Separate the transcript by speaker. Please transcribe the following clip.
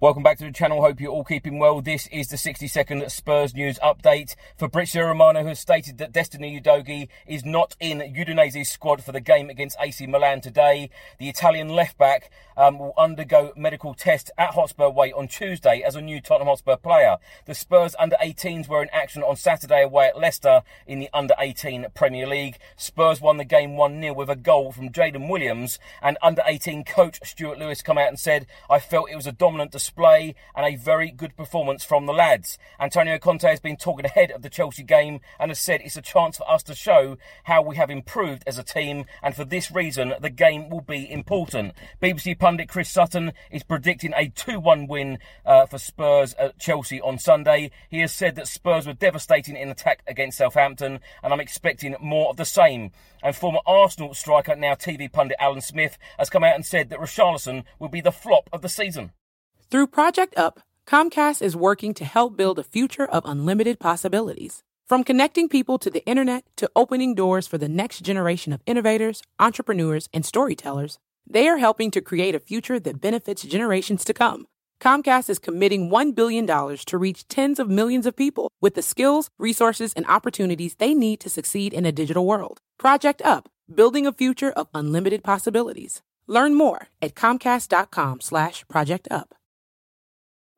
Speaker 1: Welcome back to the channel. Hope you're all keeping well. This is the 60 second Spurs news update. Fabrizio Romano who has stated that Destiny Udogie is not in Udinese's squad for the game against AC Milan today. The Italian left back um, will undergo medical tests at Hotspur Way on Tuesday as a new Tottenham Hotspur player. The Spurs under 18s were in action on Saturday away at Leicester in the under 18 Premier League. Spurs won the game 1 0 with a goal from Jaden Williams, and under 18 coach Stuart Lewis come out and said, I felt it was a dominant display display and a very good performance from the lads. Antonio Conte has been talking ahead of the Chelsea game and has said it's a chance for us to show how we have improved as a team, and for this reason, the game will be important. BBC pundit Chris Sutton is predicting a 2 1 win uh, for Spurs at Chelsea on Sunday. He has said that Spurs were devastating in attack against Southampton, and I'm expecting more of the same. And former Arsenal striker, now TV pundit Alan Smith, has come out and said that Richarlison will be the flop of the season.
Speaker 2: Through Project Up, Comcast is working to help build a future of unlimited possibilities. From connecting people to the internet to opening doors for the next generation of innovators, entrepreneurs, and storytellers, they are helping to create a future that benefits generations to come. Comcast is committing $1 billion to reach tens of millions of people with the skills, resources, and opportunities they need to succeed in a digital world. Project Up, building a future of unlimited possibilities. Learn more at comcast.com slash project up.